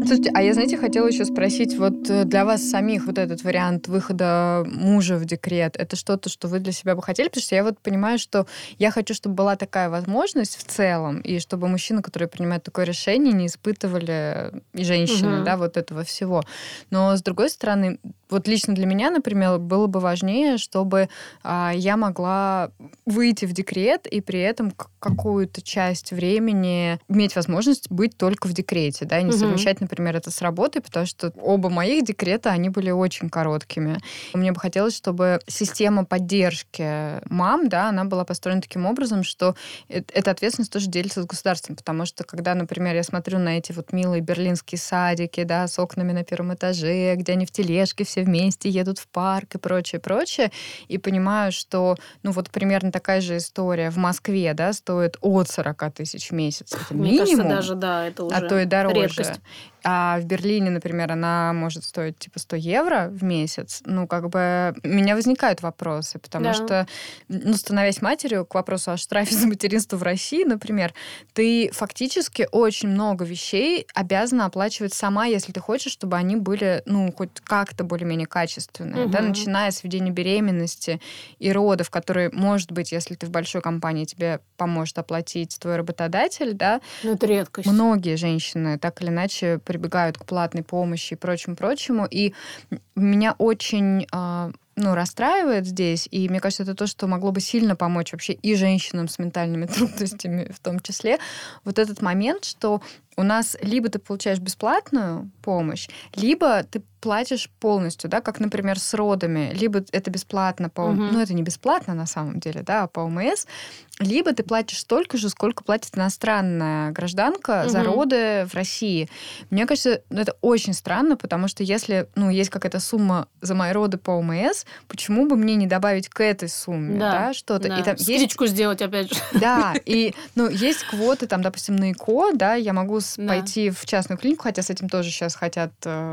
Слушайте, а я, знаете, хотела еще спросить, вот э, для вас самих вот этот вариант выхода мужа в декрет, это что-то, что вы для себя бы хотели? Потому что я вот понимаю, что я хочу, чтобы была такая возможность в целом, и чтобы мужчины, которые принимают такое решение, не испытывали, и женщины, Мгм. да, вот этого всего. Но, с другой стороны, вот лично для меня, например, было бы важнее, чтобы а, я могла выйти в декрет и при этом какую-то часть времени иметь возможность быть только в декрете, да, и не Мгм. совмещать, например, это с работой, потому что оба моих декрета, они были очень короткими. Мне бы хотелось, чтобы система поддержки мам, да, она была построена таким образом, что эта ответственность тоже делится с государством, потому что когда, например, я смотрю на эти вот милые берлинские садики, да, с окнами на первом этаже, где они в тележке все вместе едут в парк и прочее, прочее, и понимаю, что, ну вот примерно такая же история в Москве, да, стоит от 40 тысяч в месяц. Это Мне минимум. кажется, даже, да, это уже а то и дороже. редкость. А в Берлине, например, она может стоить типа 100 евро в месяц. Ну, как бы у меня возникают вопросы, потому Да. что, ну, становясь матерью, к вопросу о штрафе за материнство в России, например, ты фактически очень много вещей обязана оплачивать сама, если ты хочешь, чтобы они были, ну, хоть как-то более-менее качественные, да, Мгм. начиная с ведения беременности и родов, которые, может быть, если ты в большой компании, тебе поможет оплатить твой работодатель, да, Ну, это редкость. Многие женщины так или иначе прибегают к платной помощи и прочему-прочему. И меня очень а, ну, расстраивает здесь, и мне кажется, это то, что могло бы сильно помочь вообще и женщинам с ментальными трудностями в том числе. Вот этот момент, что у нас либо ты получаешь бесплатную помощь, либо ты платишь полностью, да, как, например, с родами, либо это бесплатно по, Мгм. ну это не бесплатно на самом деле, да, а по ОМС, либо ты платишь столько же, сколько платит иностранная гражданка за Мгм. роды в России. Мне кажется, ну, это очень странно, потому что если, ну, есть какая-то сумма за мои роды по ОМС, почему бы мне не добавить к этой сумме, Да, да, что-то? Да. И там есть сделать опять же. да, и ну, есть квоты, там, допустим, на ЭКО, да, я могу Да. пойти в частную клинику, хотя с этим тоже сейчас хотят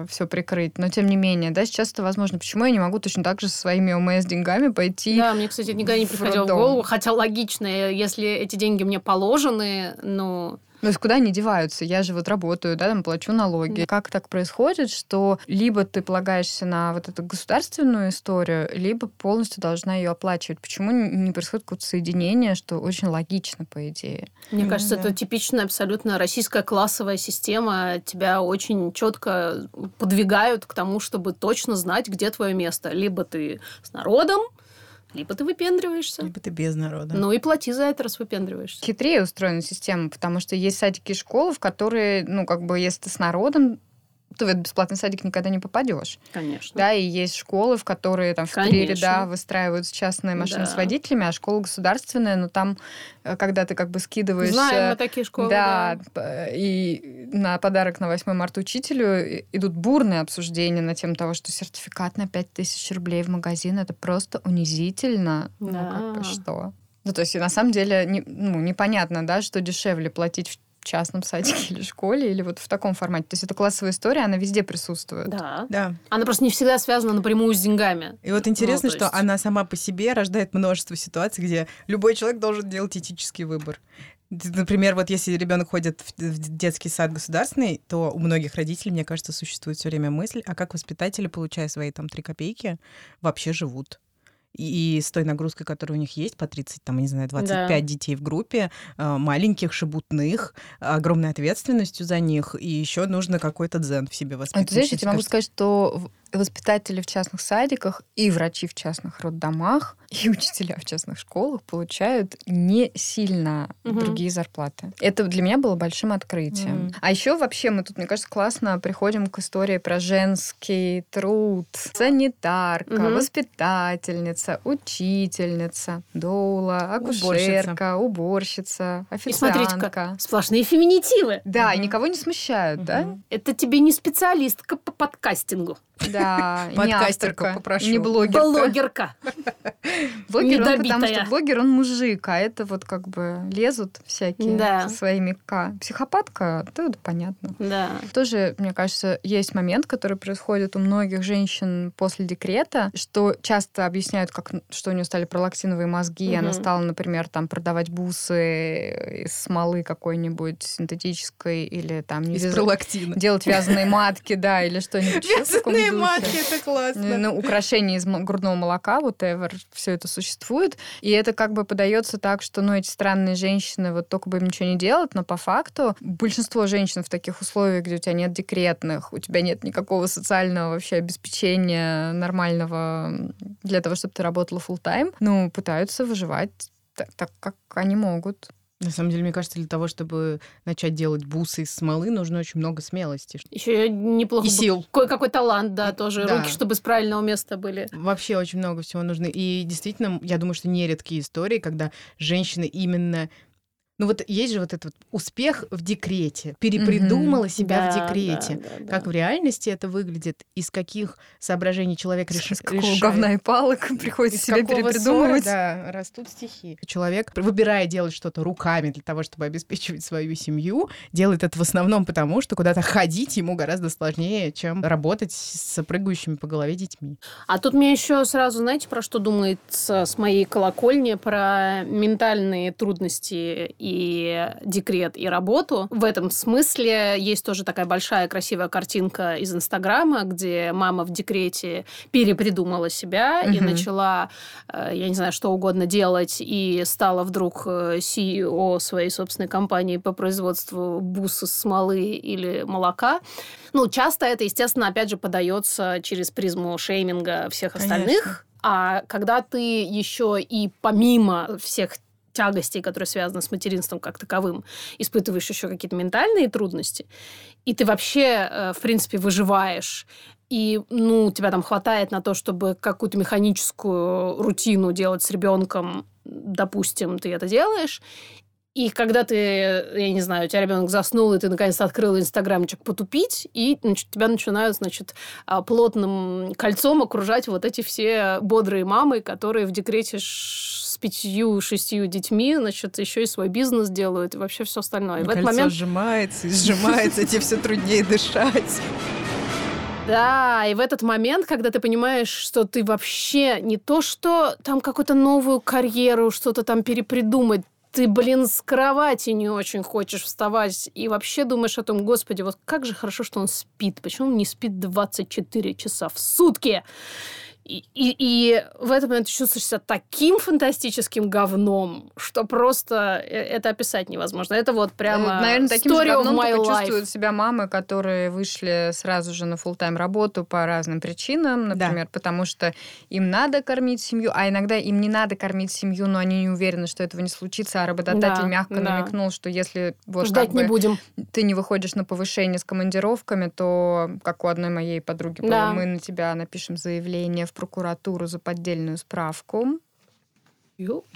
все прикрыть, но тем не менее, да, сейчас это возможно. Почему я не могу точно так же со своими ОМС деньгами пойти? Да, мне, кстати, никогда не приходило в голову, хотя логично, если эти деньги мне положены, ну, Ну, то есть куда они деваются? Я же вот работаю, да, там плачу налоги. Как так происходит, что либо ты полагаешься на вот эту государственную историю, либо полностью должна ее оплачивать? Почему не происходит какое-то соединение, что очень логично, по идее? Мне кажется, да. это типичная абсолютно российская классовая система. Тебя очень четко подвигают к тому, чтобы точно знать, где твое место. Либо ты с народом, либо ты выпендриваешься. Либо ты без народа. Ну и плати за это, раз выпендриваешься. хитрее устроена система, потому что есть садики и школы, в которые, ну, как бы, если ты с народом, то в этот бесплатный садик никогда не попадешь. Конечно. Да, и есть школы, в которые там в три ряда выстраиваются частные машины Да. с водителями, а школа государственная, но там, э, когда ты как бы скидываешь... Знаем мы такие школы. да, п- и на подарок на 8 марта учителю идут бурные обсуждения на тему того, что сертификат на 5000 рублей в магазин это просто унизительно. Ну, как бы Да. что? Ну, то есть, на самом деле, не, ну, непонятно, да, что дешевле платить в частном садике или школе, или вот в таком формате. То есть это классовая история, она везде присутствует. Да. Да. Она просто не всегда связана напрямую с деньгами. И вот интересно, Ну, то что есть- она сама по себе рождает множество ситуаций, где любой человек должен делать этический выбор. Например, вот если ребенок ходит в в детский сад государственный, то у многих родителей, мне кажется, существует все время мысль, а как воспитатели, получая свои там три копейки, вообще живут. И, с той нагрузкой, которая у них есть, по 30, там, не знаю, 25 Да. детей в группе, э, маленьких, шебутных, огромной ответственностью за них, и еще нужно какой-то дзен в себе А воспитывать. ты знаешь, я тебе могу сказать, что воспитатели в частных садиках и врачи в частных роддомах и учителя в частных школах получают не сильно Мгм. другие зарплаты. Это для меня было большим открытием. Мгм. А еще вообще мы тут, мне кажется, классно приходим к истории про женский труд. Санитарка, Мгм. воспитательница, учительница, доула, Уборщица. акушерка, уборщица, И смотрите-ка, официантка. сплошные феминитивы. Да, и Мгм. никого не смущают, да? Мгм. Это тебе не специалистка по подкастингу. Да, не Подкастерка, попрошу. не блогерка. Блогерка. Блогер, он, потому что блогер, он мужик, а это вот как бы лезут всякие Да. со своими К. Психопатка, да, это понятно. Да. Тоже, мне кажется, есть момент, который происходит у многих женщин после декрета, что часто объясняют, как, что у нее стали пролактиновые мозги, она стала, например, там продавать бусы из смолы какой-нибудь синтетической или там Из вяз- пролактина. делать вязаные матки, да, или что-нибудь Вязаные духе. Матки, это классно. Ну, украшения из грудного молока, whatever, все это существует. И это как бы подается так, что, ну, эти странные женщины, вот только бы им ничего не делать, но по факту большинство женщин в таких условиях, где у тебя нет декретных, у тебя нет никакого социального вообще обеспечения нормального для того, чтобы ты работала full тайм ну, пытаются выживать так, так, как они могут. На самом деле, мне кажется, для того, чтобы начать делать бусы из смолы, нужно очень много смелости. Еще неплохо. И сил. Кое-какой талант, да, тоже. Да. Руки, чтобы с правильного места были. Вообще очень много всего нужно. И действительно, я думаю, что нередкие истории, когда женщины именно... Ну вот есть же вот этот вот успех в декрете. Перепридумала Мгм. себя в Да, декрете. да, да, Как да. в реальности это выглядит, из каких соображений человек реш... С какого решает. говна и палок приходится Из себя перепридумывать. ссора, да, растут стихи. Человек, выбирая делать что-то руками для того, чтобы обеспечивать свою семью, делает это в основном потому, что куда-то ходить ему гораздо сложнее, чем работать с прыгающими по голове детьми. А тут мне еще сразу, знаете, про что думает с с моей колокольни? Про ментальные трудности и декрет, и работу. В этом смысле есть тоже такая большая красивая картинка из Инстаграма, где мама в декрете перепридумала себя и Мгм. начала, э, я не знаю, что угодно делать, и стала вдруг э, CEO своей собственной компании по производству бус из смолы или молока. Ну, часто это, естественно, опять же, подается через призму шейминга всех Конечно. остальных. А когда ты еще и помимо всех тягостей, которые связаны с материнством как таковым, испытываешь еще какие-то ментальные трудности, и ты вообще, э, в принципе, выживаешь, и, ну, тебя там хватает на то, чтобы какую-то механическую рутину делать с ребенком, допустим, ты это делаешь, и когда ты, я не знаю, у тебя ребенок заснул, и ты наконец-то открыл инстаграмчик потупить, и значит, тебя начинают, значит, а, плотным кольцом окружать вот эти все бодрые мамы, которые в декрете с пятью-шестью детьми, значит, еще и свой бизнес делают, и вообще все остальное. И в этот Кольцо момент сжимается и сжимается, тебе все труднее дышать. Да, и в этот момент, когда ты понимаешь, что ты вообще не то, что там какую-то новую карьеру, что-то там перепридумать, ты, блин, с кровати не очень хочешь вставать и вообще думаешь о том, господи, вот как же хорошо, что он спит. Почему он не спит 24 часа в сутки? И, и, и в этот момент ты чувствуешь себя таким фантастическим говном, что просто э, это описать невозможно. Это вот прямо Наверное, таким же story of говном только life. чувствуют себя мамы, которые вышли сразу же на full-тайм работу по разным причинам, Да. например, потому что им надо кормить семью, а иногда им не надо кормить семью, но они не уверены, что этого не случится, а работодатель Да, мягко да. намекнул, что если вот Ждать как не бы будем. ты не выходишь на повышение с командировками, то, как у одной моей подруги было, Да. мы на тебя напишем заявление в прокуратуру за поддельную справку.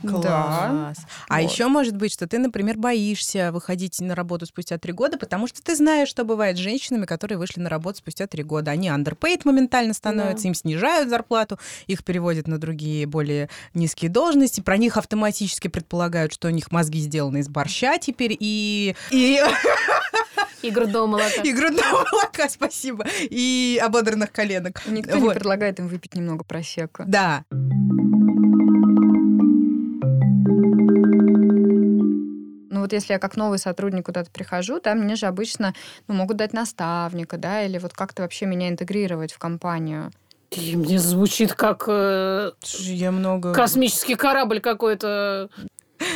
Класс. Да. А Вот. еще может быть, что ты, например, боишься выходить на работу спустя три года, потому что ты знаешь, что бывает с женщинами, которые вышли на работу спустя три года. Они underpaid моментально становятся, им снижают зарплату, их переводят на другие более низкие должности, про них автоматически предполагают, что у них мозги сделаны из борща теперь, и, и, И грудного молока. и грудного молока, спасибо, и ободранных коленок. Никто не Вот. предлагает им выпить немного просека. Да. Ну вот если я как новый сотрудник куда-то прихожу, да, мне же обычно ну, могут дать наставника, да, или вот как-то вообще меня интегрировать в компанию. И мне звучит как э, Я много... космический корабль какой-то.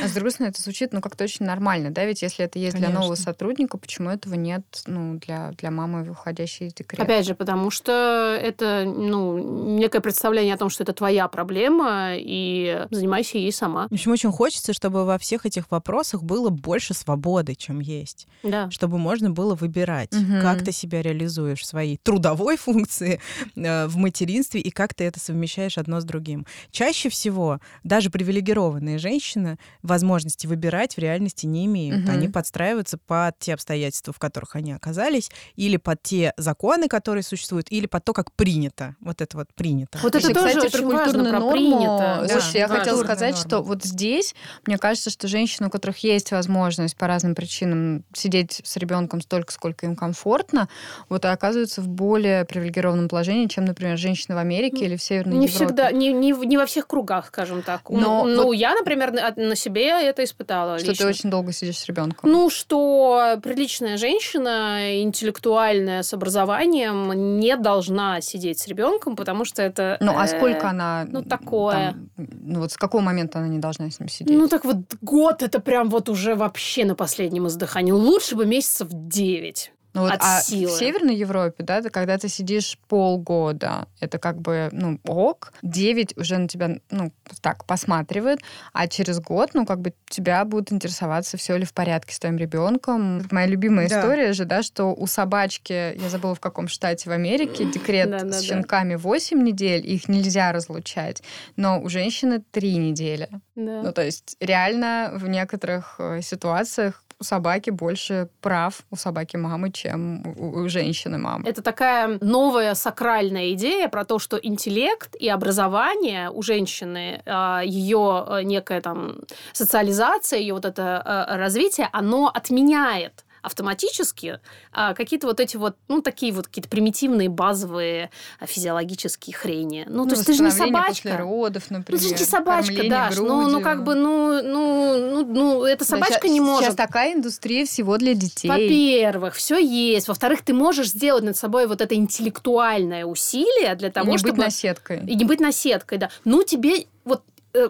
А с другой стороны, это звучит, ну, как-то очень нормально, да, ведь если это есть для нового Конечно. сотрудника, почему этого нет, ну, для, для мамы, выходящей из декрета? Опять же, потому что это, ну, некое представление о том, что это твоя проблема, и занимайся ей сама. В общем, очень хочется, чтобы во всех этих вопросах было больше свободы, чем есть. Да. Чтобы можно было выбирать, Мгм. как ты себя реализуешь в своей трудовой функции э, в материнстве и как ты это совмещаешь одно с другим. Чаще всего даже привилегированные женщины возможности выбирать в реальности не имеют. Мгм. Они подстраиваются под те обстоятельства, в которых они оказались, или под те законы, которые существуют, или под то, как принято. Вот это вот принято. Вот это Слушай, тоже кстати, очень важно, про норму. принято. Слушай, Да, я важно. хотела сказать, норма. что вот здесь, мне кажется, что женщины, у которых есть возможность по разным причинам сидеть с ребенком столько, сколько им комфортно, вот и оказываются в более привилегированном положении, чем, например, женщины в Америке или в Северной Не Европе. всегда, не, не, в- не во всех кругах, скажем так. Но ну, вот- я, например, на, на себе это испытала. Что лично. ты очень долго сидишь с ребенком. Ну, что приличная женщина, интеллектуальная, с образованием, не должна сидеть с ребенком, потому что это... Ну, а э, сколько она... ну, такое. там, ну, вот с какого момента она не должна с ним сидеть? Ну, так вот, год это прям вот уже вообще на последнем издыхании. Лучше бы месяцев девять. Ну, вот, от а силы. в Северной Европе, да, ты, когда ты сидишь полгода, это как бы, ну, ок, 9 уже на тебя, ну, так, посматривает, а через год, ну, как бы тебя будут интересоваться, все ли в порядке с твоим ребенком. Моя любимая Да. история же, да, что у собачки, я забыла в каком штате в Америке, декрет с щенками 8 недель, их нельзя разлучать, но у женщины 3 недели. Да. Ну, то есть реально в некоторых э, ситуациях у собаки больше прав у собаки мамы, чем у, у женщины мамы. Это такая новая сакральная идея про то, что интеллект и образование у женщины, ее некая там социализация, ее вот это а, развитие, оно отменяет автоматически а, какие-то вот эти вот, ну, такие вот какие-то примитивные базовые а, физиологические хрени. Ну, то есть ты же не восстановление после собачка. родов, Ну, например. ты же не собачка, Даш. Ну, ну, как бы, ну, ну, ну, ну, эта Да, собачка ща- не может. Сейчас такая индустрия всего для детей. Во-первых, все есть. Во-вторых, ты можешь сделать над собой вот это интеллектуальное усилие для И того, не чтобы... быть наседкой. И не быть наседкой, да. Ну, тебе вот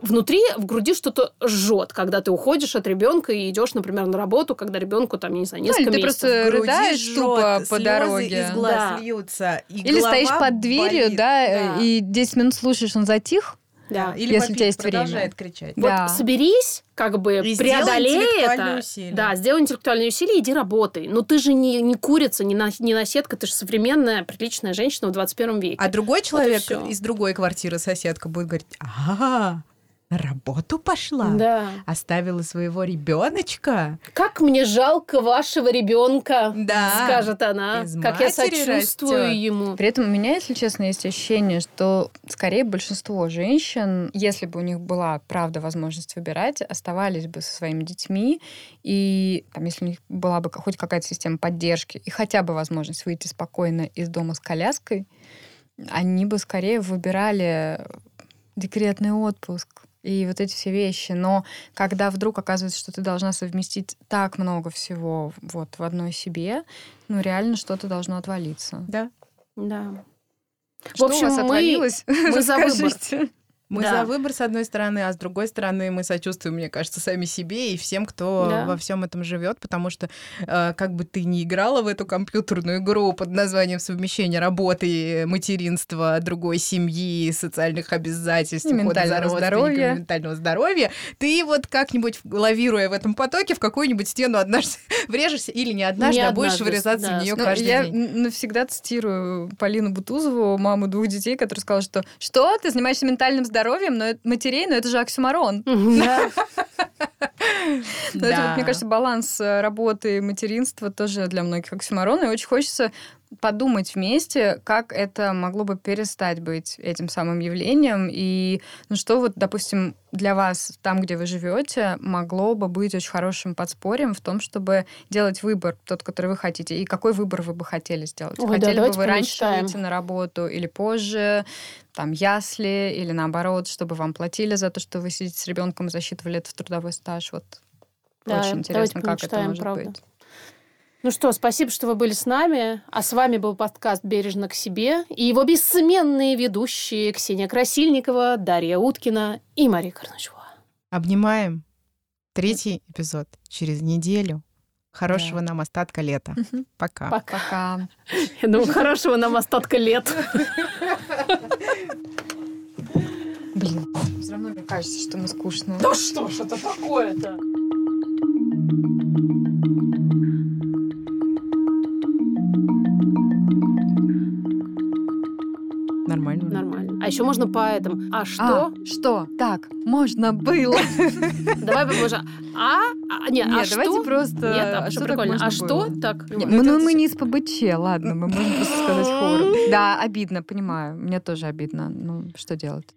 внутри, в груди что-то жжет, когда ты уходишь от ребенка и идешь, например, на работу, когда ребенку там, не знаю, Ну, или несколько ты месяцев. просто В груди рыдаешь жжёт, тупо по слёзы дороге. из глаз Да. льются, и Или стоишь под дверью, болит. да, Да. и 10 минут слушаешь, он затих. Да. Или Если у тебя есть время. продолжает кричать. Вот Да. соберись, как бы И преодолей это. усилия. Да, сделай интеллектуальные усилия, иди работай. Но ты же не, не курица, не, на, не наседка, ты же современная, приличная женщина в 21 веке. А другой человек всё. из другой квартиры, соседка, будет говорить, а, на работу пошла? Да. Оставила своего ребеночка? Как мне жалко вашего ребенка, Да. скажет она. Из Как я сочувствую растёт. ему. При этом у меня, если честно, есть ощущение, что скорее большинство женщин, если бы у них была, правда, возможность выбирать, оставались бы со своими детьми, и там, если у них была бы хоть какая-то система поддержки, и хотя бы возможность выйти спокойно из дома с коляской, они бы скорее выбирали декретный отпуск и вот эти все вещи. Но когда вдруг оказывается, что ты должна совместить так много всего вот в одной себе, ну реально что-то должно отвалиться. Да. Да. Что В общем, у вас мы- отвалилось? мы за выбор. Мы Да. за выбор, с одной стороны, а с другой стороны, мы сочувствуем, мне кажется, сами себе и всем, кто Да. во всем этом живет, потому что э, как бы ты ни играла в эту компьютерную игру под названием совмещение работы, материнства, другой семьи, социальных обязательств, И ментального здоровья. ментального здоровья, ты вот как-нибудь лавируя в этом потоке в какую-нибудь стену однажды врежешься или не однажды, Не а будешь однажды, врезаться да. в нее Ну, каждый я день. н- навсегда цитирую Полину Бутузову, маму двух детей, которая сказала, что «Что? Ты занимаешься ментальным здоровьем? Здоровьем, но это матерей, но это же оксюмарон. Это, мне кажется, баланс э, работы и материнства тоже для многих оксюмарон. И очень хочется подумать вместе, как это могло бы перестать быть этим самым явлением, и ну, что вот, допустим, для вас там, где вы живете, могло бы быть очень хорошим подспорьем в том, чтобы делать выбор, тот, который вы хотите, и какой выбор вы бы хотели сделать. Ой, хотели да, бы вы раньше помечтаем. выйти на работу или позже, там, ясли, или наоборот, чтобы вам платили за то, что вы сидите с ребенком и засчитывали это в трудовой стаж. Вот Да, очень интересно, как это может правда. быть. Ну что, спасибо, что вы были с нами. А с вами был подкаст «Бережно к себе» и его бессменные ведущие Ксения Красильникова, Дарья Уткина и Мария Корначева. Обнимаем. Третий эпизод через неделю. Хорошего Да. нам остатка лета. Мгм. Пока. Пока. Пока. Я думаю, хорошего нам остатка лет. Блин, все равно мне кажется, что мы скучные. Да что ж это такое-то? А еще можно по этому. А что? А, что? Так, можно было. Давай попозже. А? а нет, Нет, а давайте что? просто... Нет, а, а что прикольно? А что? было? Так. Ну, мы, ну, это- мы не из ПБЧ, ладно, мы можем просто сказать хором. Да, обидно, понимаю. Мне тоже обидно. Ну, что делать?